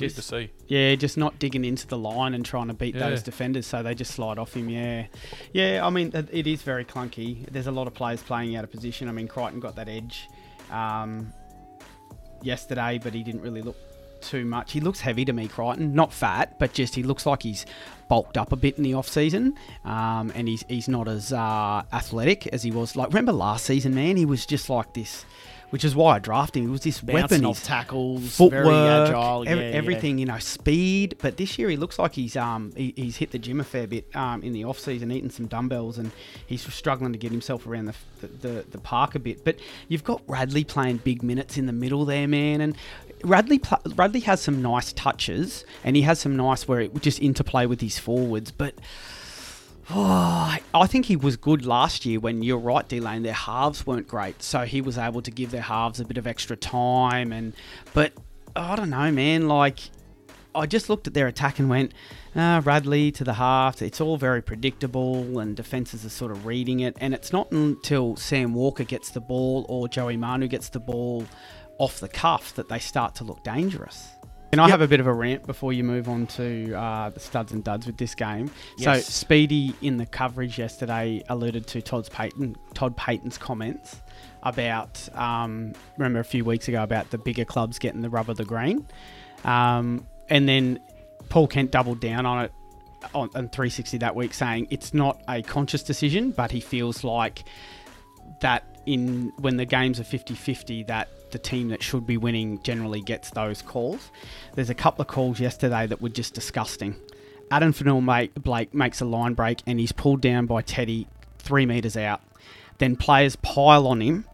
Speaker 5: Weird to see.
Speaker 6: Yeah, just not digging into the line and trying to beat
Speaker 5: Yeah.
Speaker 6: those defenders, so they just slide off him. Yeah, yeah. I mean, it it is very clunky. There's a lot of players playing out of position. I mean, Crichton got that edge um, yesterday, but he didn't really look too much. He looks heavy to me, Crichton. Not fat, but just he looks like he's bulked up a bit in the off season, um, and he's he's not as uh, athletic as he was. Like remember last season, man, he was just like this. Which is why I drafted him. He was this
Speaker 4: Bouncing
Speaker 6: weapon.
Speaker 4: off
Speaker 6: He's
Speaker 4: tackles,
Speaker 6: footwork,
Speaker 4: very agile,
Speaker 6: ev-
Speaker 4: yeah, yeah.
Speaker 6: everything, you know, speed. But this year he looks like he's um he, he's hit the gym a fair bit um in the off season, eating some dumbbells, and he's struggling to get himself around the the, the, the park a bit. But you've got Radley playing big minutes in the middle there, man, and. Radley pl- Radley has some nice touches, and he has some nice where it would just interplay with his forwards. But Oh, I think he was good last year when you're right, D-Lane, their halves weren't great. So he was able to give their halves a bit of extra time and but I don't know, man, like I just looked at their attack and went, ah, Radley to the half. It's all very predictable, and defenses are sort of reading it. And it's not until Sam Walker gets the ball or Joey Manu gets the ball off the cuff that they start to look dangerous. Can I have a bit of a rant before you move on to uh, the studs and duds with this game?
Speaker 4: Yes.
Speaker 6: So Speedy in the coverage yesterday alluded to Todd's Payten, Todd Payten's comments about um, remember a few weeks ago about the bigger clubs getting the rub of the green, um, and then Paul Kent doubled down on it on, on 360 that week, saying it's not a conscious decision, but he feels like that in when the games are 50-50 that the team that should be winning generally gets those calls. There's a couple of calls yesterday that were just disgusting. Adam Fennell make, Blake makes a line break and he's pulled down by Teddy three metres out. Then players pile on him.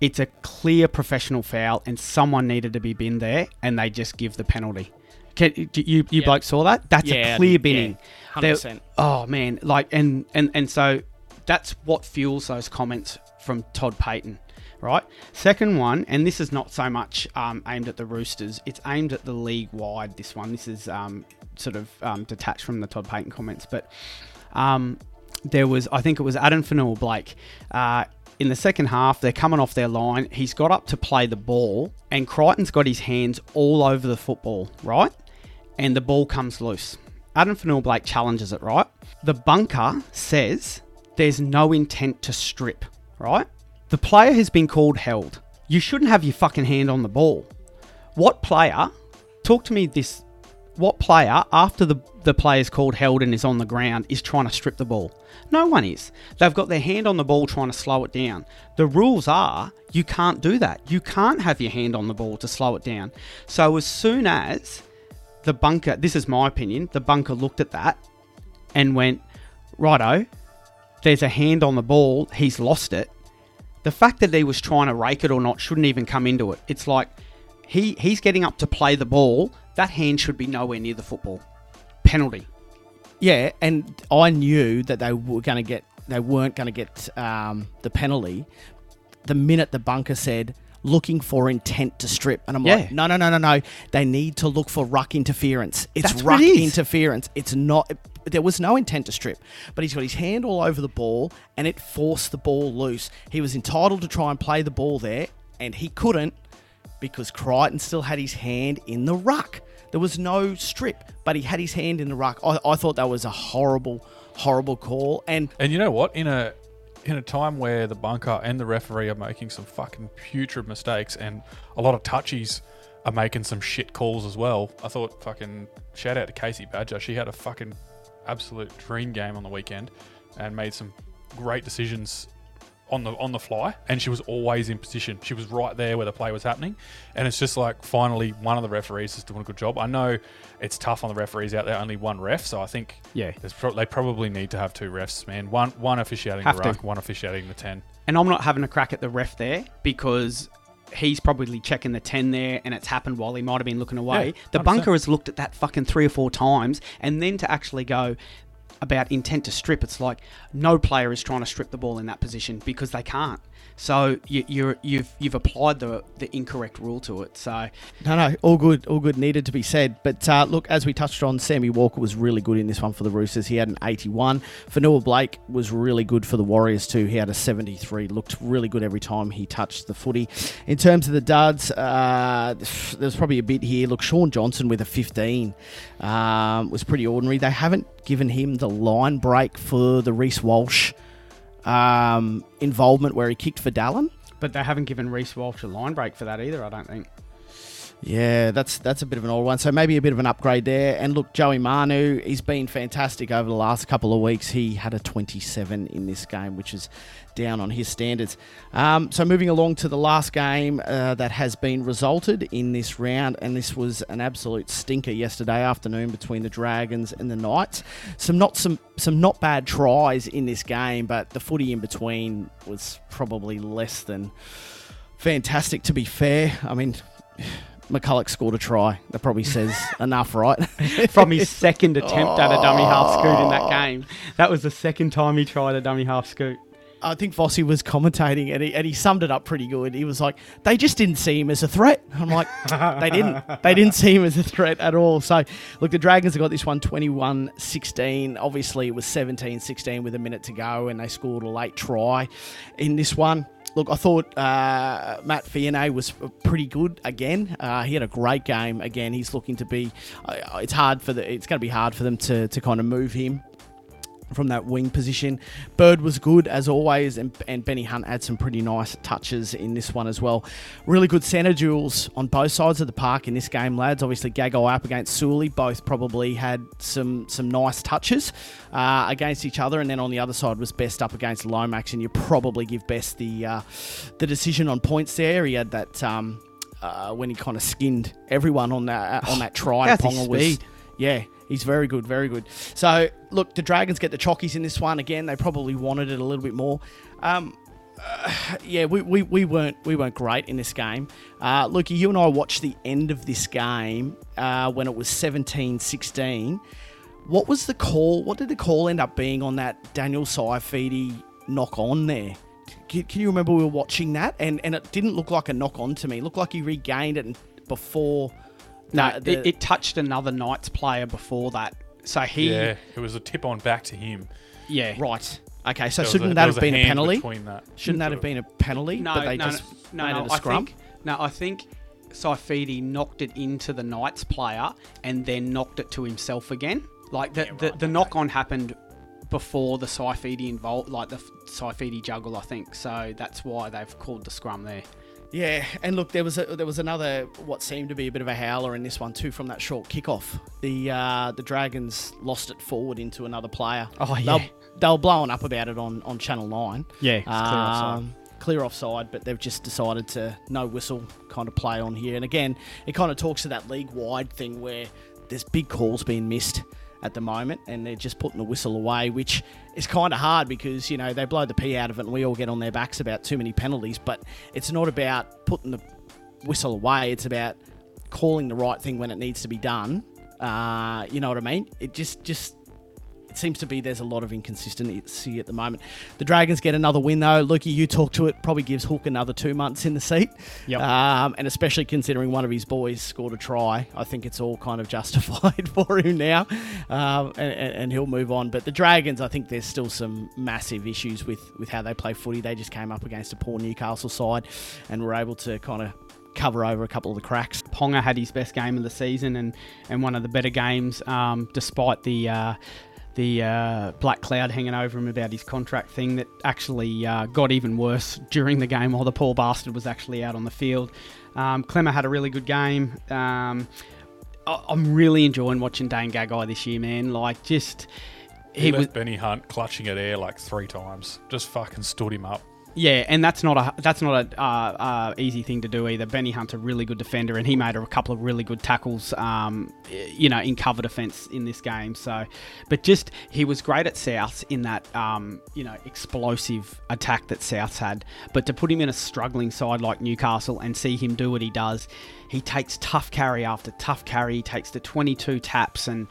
Speaker 6: It's a clear professional foul and someone needed to be binned there and they just give the penalty. Can, do you you
Speaker 4: Yeah.
Speaker 6: bloke saw that? That's
Speaker 4: Yeah,
Speaker 6: a clear
Speaker 4: yeah,
Speaker 6: binning.
Speaker 4: 100%.
Speaker 6: There- Oh man, like and and and so that's what fuels those comments from Todd Payten, right? Second one, and this is not so much um, aimed at the Roosters; it's aimed at the league wide. This one, this is um, sort of um, detached from the Todd Payten comments, but um, there was, I think it was Addin Fonua-Blake. Uh, in the second half, they're coming off their line. He's got up to play the ball, and Crichton's got his hands all over the football, right? And the ball comes loose. Addin Fonua-Blake challenges it, right? The bunker says there's no intent to strip, right? The player has been called held. You shouldn't have your fucking hand on the ball. What player, talk to me this, what player, after the, the is called held and is on the ground, is trying to strip the ball? No one is. They've got their hand on the ball trying to slow it down. The rules are you can't do that. You can't have your hand on the ball to slow it down. So as soon as the bunker, this is my opinion, the bunker looked at that and went, righto, there's a hand on the ball, he's lost it. The fact that he was trying to rake it or not shouldn't even come into it. It's like he he's getting up to play the ball. That hand should be nowhere near the football. Penalty.
Speaker 4: Yeah, and I knew that they were going to get, they weren't going to get um, the penalty. The minute the bunker said looking for intent to strip, and I'm
Speaker 6: Yeah.
Speaker 4: like, no, no, no, no, no. They need to look for ruck interference. It's
Speaker 6: That's
Speaker 4: ruck
Speaker 6: it
Speaker 4: interference. It's not. There was no intent to strip, but he's got his hand all over the ball, and it forced the ball loose. He was entitled to try and play the ball there, and he couldn't because Crichton still had his hand in the ruck. There was no strip, but he had his hand in the ruck. I, I thought that was a horrible, horrible call. And
Speaker 5: And you know what? In a in a time where the bunker and the referee are making some fucking putrid mistakes and a lot of touchies are making some shit calls as well. I thought fucking shout out to Casey Badger. She had a fucking absolute dream game on the weekend and made some great decisions on the on the fly and she was always in position. She was right there where the play was happening. And it's just like finally one of the referees is doing a good job. I know it's tough on the referees out there, only one ref, so I think
Speaker 6: Yeah.
Speaker 5: there's pro- they probably need to have two refs, man. One one officiating
Speaker 6: Have
Speaker 5: the
Speaker 6: to.
Speaker 5: ruck, one officiating the ten.
Speaker 6: And I'm not having a crack at the ref there because he's probably checking the 10 there and it's happened while he might have been looking away.
Speaker 5: Yeah,
Speaker 6: the bunker has looked at that fucking three or four times and then to actually go about intent to strip, it's like no player is trying to strip the ball in that position because they can't. So you, you're, you've you've applied the the incorrect rule to it. So
Speaker 4: no, no, all good, all good. Needed to be said. But uh, look, as we touched on, Sammy Walker was really good in this one for the Roosters. He had an 81. Fonua-Blake was really good for the Warriors too. He had a 73. Looked really good every time he touched the footy. In terms of the duds, uh, there's probably a bit here. Look, Shaun Johnson with a 15 um, was pretty ordinary. They haven't given him the line break for the Reece Walsh um, involvement where he kicked for Dallin.
Speaker 6: but they haven't given Reece Walsh a line break for that either, I don't think.
Speaker 4: Yeah, that's that's a bit of an old one. So maybe a bit of an upgrade there. And look, Joey Manu, he's been fantastic over the last couple of weeks. He had a 27 in this game, which is down on his standards. Um, so moving along to the last game uh, that has been resulted in this round, and this was an absolute stinker yesterday afternoon between the Dragons and the Knights. Some not some some not bad tries in this game, but the footy in between was probably less than fantastic. To be fair, I mean. McCullough scored a try. That probably says enough, right?
Speaker 6: From his second attempt at a oh. dummy half scoot in that game. That was the second time he tried a dummy half scoot.
Speaker 4: I think Vossi was commentating and he, and he summed it up pretty good. He was like, they just didn't see him as a threat. I'm like, they didn't. They didn't see him as a threat at all. So, look, the Dragons have got this one 21 16. Obviously, it was 17 16 with a minute to go and they scored a late try in this one. Look, I thought uh, Matt Fienne was pretty good again. Uh, he had a great game again. He's looking to be. Uh, it's hard for the. It's going to be hard for them to to kind of move him from that wing position. Bird was good as always, and, and Benny Hunt had some pretty nice touches in this one as well. Really good centre duels on both sides of the park in this game, lads. Obviously, Gagai up against Sully, both probably had some some nice touches uh, against each other, and then on the other side was Best up against Lomax, and you probably give Best the uh, the decision on points there. He had that. Um, uh, when he kind of skinned everyone on that on that try, Ponga was? Yeah, he's very good, very good. So look, the Dragons get the chockies in this one again. They probably wanted it a little bit more. Um, uh, yeah, we, we, we weren't we weren't great in this game. Uh, Lukey, you and I watched the end of this game uh, when it was 17-16. What was the call? What did the call end up being on that Daniel Saifiti knock on there? Can, can you remember we were watching that and, and it didn't look like a knock on to me. It looked like he regained it before.
Speaker 6: No,
Speaker 4: the- the-
Speaker 6: it, it touched another Knights player before that. So he,
Speaker 5: Yeah,
Speaker 6: yeah,
Speaker 5: it was a tip on back to him. Yeah.
Speaker 4: Right. Okay, so
Speaker 5: There
Speaker 4: shouldn't
Speaker 5: a-
Speaker 4: that have been a
Speaker 5: hand
Speaker 4: penalty?
Speaker 5: between that.
Speaker 4: Shouldn't that have been a penalty?
Speaker 6: No,
Speaker 4: but they
Speaker 6: no,
Speaker 4: just
Speaker 6: no,
Speaker 4: made
Speaker 6: no,
Speaker 4: it a
Speaker 6: I
Speaker 4: scrum.
Speaker 6: think, no, I think Saifiti knocked it into the Knights player and then knocked it to himself again. Like the the, the knock on happened before the Saifiti involved, like the Saifiti juggle, I think. So that's why they've called the scrum there.
Speaker 4: Yeah, and look, there was a, there was another what seemed to be a bit of a howler in this one too from that short kickoff. The uh, the Dragons lost it forward into another player.
Speaker 6: Oh,
Speaker 4: They
Speaker 6: yeah.
Speaker 4: were, they were blowing up about it on, on Channel Nine.
Speaker 6: Yeah, it's clear offside.
Speaker 4: Um, Clear offside, but they've just decided to no whistle kind of play on here. And again, it kind of talks to that league wide thing where there's big calls being missed at the moment, and they're just putting the whistle away, which is kind of hard because you know they blow the pee out of it, and we all get on their backs about too many penalties. But it's not about putting the whistle away; it's about calling the right thing when it needs to be done. Uh, you know what I mean? It just just it seems to be there's a lot of inconsistency at the moment. The Dragons get another win though. Lukey, you talk to it. Probably gives Hook another two months in the seat.
Speaker 6: Yep.
Speaker 4: Um, and especially considering one of his boys scored a try, I think it's all kind of justified for him now, um, and, and, and he'll move on. But the Dragons, I think there's still some massive issues with with how they play footy. They just came up against a poor Newcastle side, and were able to kind of cover over a couple of the cracks.
Speaker 6: Ponga had his best game of the season and, and one of the better games, um, despite the uh, the uh, black cloud hanging over him about his contract thing that actually uh, got even worse during the game while the poor bastard was actually out on the field. Um, Klemmer had a really good game. Um, I- I'm really enjoying watching Dane Gagai this year, man. Like, just
Speaker 5: He,
Speaker 6: he
Speaker 5: left
Speaker 6: was
Speaker 5: Benny Hunt clutching at air like three times. Just fucking stood him up.
Speaker 6: Yeah, and that's not a that's not a uh, uh, easy thing to do either. Benny Hunt's a really good defender, and he made a couple of really good tackles, um, you know, in cover defence in this game. So, but just he was great at South in that, um, you know, explosive attack that South's had. But to put him in a struggling side like Newcastle and see him do what he does, he takes tough carry after tough carry. He takes the 22 taps and.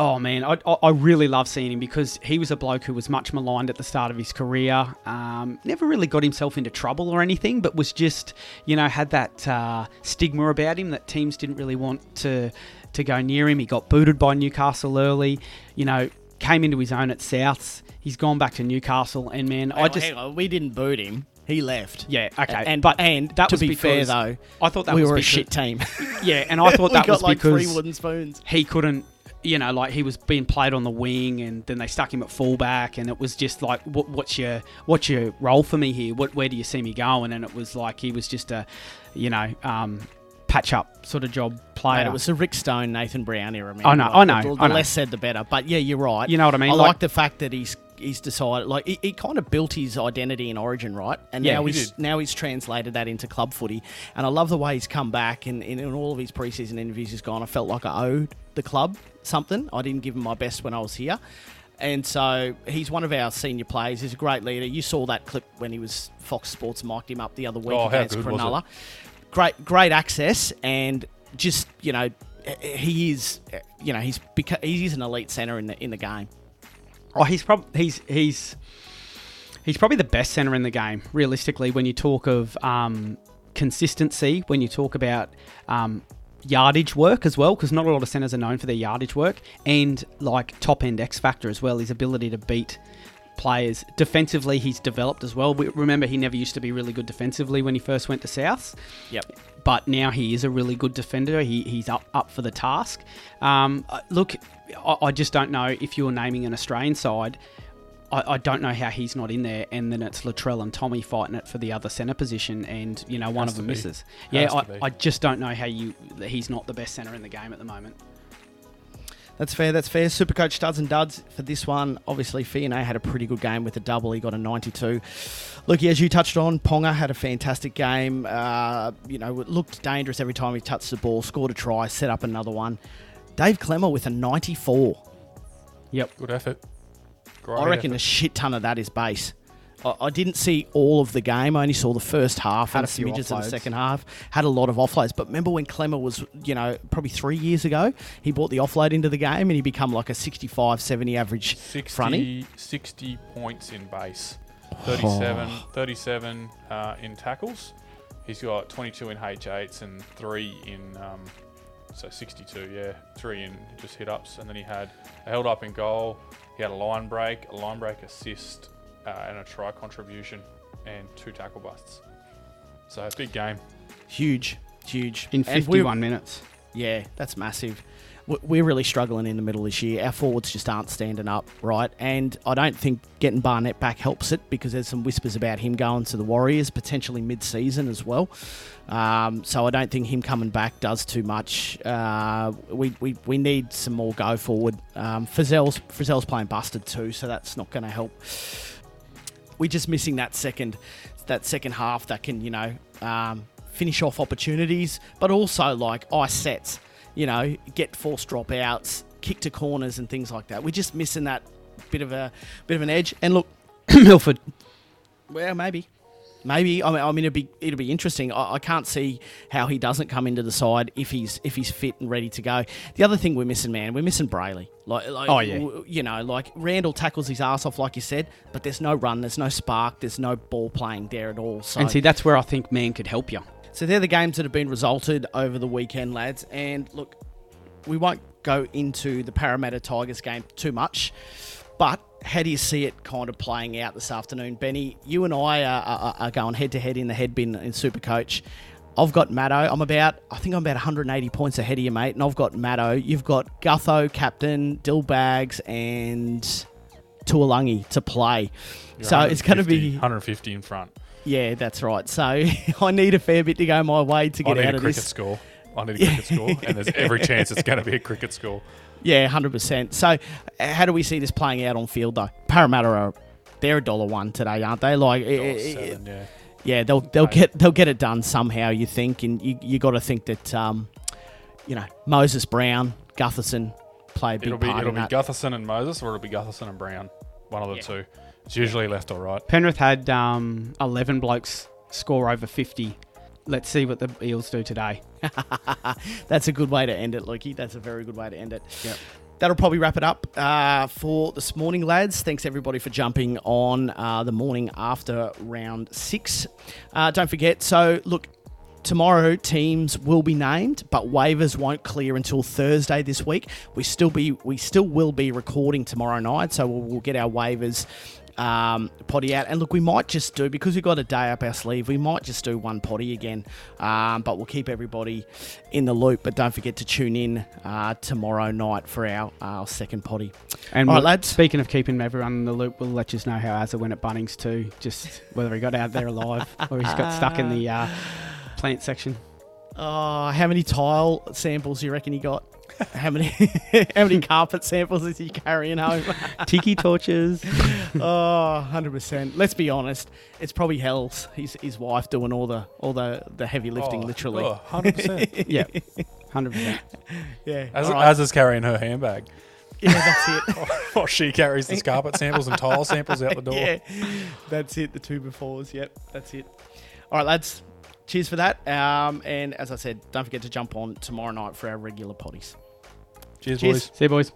Speaker 6: Oh man, I, I- I really love seeing him because he was a bloke who was much maligned at the start of his career. Um, never really got himself into trouble or anything, but was just, you know, had that uh, stigma about him that teams didn't really want to to go near him. He got booted by Newcastle early. You know, came into his own at Souths. He's gone back to Newcastle, and man, I
Speaker 4: Hang on,
Speaker 6: just
Speaker 4: on, we didn't boot him. He left.
Speaker 6: yeah, okay,
Speaker 4: And
Speaker 6: but
Speaker 4: and
Speaker 6: that
Speaker 4: to
Speaker 6: was
Speaker 4: be fair though,
Speaker 6: I thought that
Speaker 4: we
Speaker 6: was
Speaker 4: were a shit team.
Speaker 6: Yeah, and I thought
Speaker 4: we
Speaker 6: that
Speaker 4: got
Speaker 6: was
Speaker 4: like
Speaker 6: because
Speaker 4: three wooden spoons.
Speaker 6: he couldn't you know like he was being played on the wing and then they stuck him at fullback and it was just like what, what's your what's your role for me here what where do you see me going and it was like he was just a you know um patch up sort of job player.
Speaker 4: Mate, it was the Rick Stone, Nathan Brown era. Man.
Speaker 6: I know,
Speaker 4: Like,
Speaker 6: I know,
Speaker 4: The, the
Speaker 6: I know.
Speaker 4: less said, the better. But yeah, you're right.
Speaker 6: You know what I mean?
Speaker 4: I
Speaker 6: Like-
Speaker 4: like, the fact that he's he's decided like he, he kind of built his identity in Origin, right? And
Speaker 6: Yeah,
Speaker 4: now
Speaker 6: he
Speaker 4: he's
Speaker 5: did.
Speaker 4: now he's translated that into club footy. And I love the way he's come back and in, in all of his preseason interviews he's gone. I felt like I owed the club something. I didn't give him my best when I was here. And so he's one of our senior players. He's a great leader. You saw that clip when he was Fox Sports mic'd him up the other week
Speaker 5: Oh,
Speaker 4: against
Speaker 5: good was it?
Speaker 4: Cronulla great great access and just you know he is you know he's beca- he is an elite center in the in the game.
Speaker 6: Oh, he's prob he's he's he's probably the best center in the game. Realistically, when you talk of um, consistency, when you talk about um, yardage work as well, because not a lot of centers are known for their yardage work, and like top end X factor as well, his ability to beat players defensively. He's developed as well. We, remember, he never used to be really good defensively when he first went to Souths
Speaker 4: Yep.
Speaker 6: But now he is a really good defender. He, he's up up for the task. Um, uh, look, I, I just don't know if you're naming an Australian side. I, I don't know how he's not in there, and then it's Latrell and Tommy fighting it for the other centre position, and you know one of them
Speaker 5: be.
Speaker 6: misses.
Speaker 5: Has
Speaker 6: Yeah, I. I just don't know how you he's not the best centre in the game at the moment.
Speaker 4: That's fair. That's fair. Supercoach studs and duds for this one. Obviously, Fiona had a pretty good game with a double. He got a 92. Look, as you touched on, Ponga had a fantastic game. Uh, you know, it looked dangerous every time he touched the ball. Scored a try, set up another one. Dave Klemmer with a 94.
Speaker 6: Yep.
Speaker 5: Good effort. Great
Speaker 4: I reckon a shit ton of that is base. I, I didn't see all of the game. I only saw the first half
Speaker 6: Had
Speaker 4: and
Speaker 6: a few
Speaker 4: smidges of
Speaker 6: offloads.
Speaker 4: the second half. Had a lot of offloads. But remember when Klemmer was, you know, probably three years ago, he brought the offload into the game and he become like a 65, 70 average
Speaker 5: 60,
Speaker 4: fronty.
Speaker 5: 60 points in base, 37,
Speaker 4: Oh.
Speaker 5: 37 uh, in tackles. He's got 22 in H8s and three in, um, so 62, yeah, three in just hit ups. And then he had a held up in goal. He had a line break, a line break assist, uh, and a try contribution, and two tackle busts. So a big game.
Speaker 4: Huge, huge.
Speaker 6: In 51 minutes.
Speaker 4: Yeah, that's massive. We- We're really struggling in the middle this year. Our forwards just aren't standing up, right? And I don't think getting Barnett back helps it because there's some whispers about him going to the Warriors potentially mid-season as well. Um, so I don't think him coming back does too much. Uh, we, we, we need some more go forward. Um, Frizell's, Frizell's playing busted too, so that's not going to help we're just missing that second that second half that can you know um, finish off opportunities, but also like ice sets. You know, get forced dropouts, kick to corners, and things like that. We're just missing that bit of a bit of an edge. And look,
Speaker 6: Milford.
Speaker 4: well, maybe. Maybe I mean, I mean it'll be it'll be interesting. I, I can't see how he doesn't come into the side if he's if he's fit and ready to go. The other thing we're missing, man, we're missing Brailey. Like, like
Speaker 6: Oh, yeah.
Speaker 4: w- you know, like Randall tackles his ass off, like you said, but there's no run, there's no spark, there's no ball playing there at all. So,
Speaker 6: And see, that's where I think man could help you.
Speaker 4: so they're the games that have been resulted over the weekend, lads. And look, we won't go into the Parramatta Tigers game too much, but how do you see it kind of playing out this afternoon, Benny? You and I are, are, are going head to head in the head bin in Supercoach. I've got Matto. I'm about, I think I'm about 180 points ahead of you, mate. And I've got Matto. You've got Gutho, captain, Dill Bags, and Tuolangi to play.
Speaker 5: You're
Speaker 4: so it's going to be,
Speaker 5: 150 in front.
Speaker 4: yeah, that's right. So I need a fair bit to go my way to
Speaker 5: I
Speaker 4: get
Speaker 5: need
Speaker 4: out
Speaker 5: a
Speaker 4: of
Speaker 5: cricket
Speaker 4: this.
Speaker 5: score. I need a cricket score, and there's every chance it's going to be a cricket score.
Speaker 4: Yeah, hundred percent. So, uh, how do we see this playing out on field though? Parramatta are they're a dollar one today, aren't they? Like,
Speaker 5: Seven, yeah.
Speaker 4: yeah, they'll they'll
Speaker 5: Right.
Speaker 4: get they'll get it done somehow. You think, and you you got to think that um, you know Moses Brown, Gutherson play a big
Speaker 5: It'll be
Speaker 4: part
Speaker 5: it'll
Speaker 4: in
Speaker 5: be
Speaker 4: that.
Speaker 5: Gutherson and Moses, or it'll be Gutherson and Brown. One of the
Speaker 4: Yeah.
Speaker 5: two. It's usually left or right.
Speaker 6: Penrith had um, 11 blokes score over 50. Let's see what the Eels do today.
Speaker 4: That's a good way to end it, Lukey. That's a very good way to end it. That'll probably wrap it up uh, for this morning, lads. Thanks everybody for jumping on uh, the morning after round six. Uh, don't forget, so look, tomorrow teams will be named, but waivers won't clear until Thursday this week. We still be we still will be recording tomorrow night, so we'll, we'll get our waivers um, potty out. And look, we might just do because we've got a day up our sleeve. We might just do one potty again, um, but we'll keep everybody in the loop. But don't forget to tune in uh, tomorrow night for our, our second potty.
Speaker 6: And
Speaker 4: All right, lads.
Speaker 6: Speaking of keeping everyone in the loop, we'll let you know how Azza went at Bunnings too. Just whether he got out there alive or he's got stuck in the uh, plant section.
Speaker 4: Oh, how many tile samples do you reckon he got? How many how many carpet samples is he carrying home?
Speaker 6: Tiki torches.
Speaker 4: oh, 100%. Let's be honest. It's probably Hell's his, his wife doing all the all the, the heavy lifting
Speaker 5: Oh,
Speaker 4: literally.
Speaker 5: oh, 100%.
Speaker 6: yeah, hundred percent.
Speaker 4: Yeah.
Speaker 5: As,
Speaker 4: all right.
Speaker 5: as is carrying her handbag.
Speaker 4: yeah, that's it.
Speaker 5: While she carries the carpet samples and tile samples out the door.
Speaker 4: Yeah. That's it. The two befores. Yep, that's it. All right, lads. Cheers for that. Um, and as I said, don't forget to jump on tomorrow night for our regular potties.
Speaker 5: Cheers,
Speaker 4: Cheers.
Speaker 5: boys.
Speaker 6: See you, boys.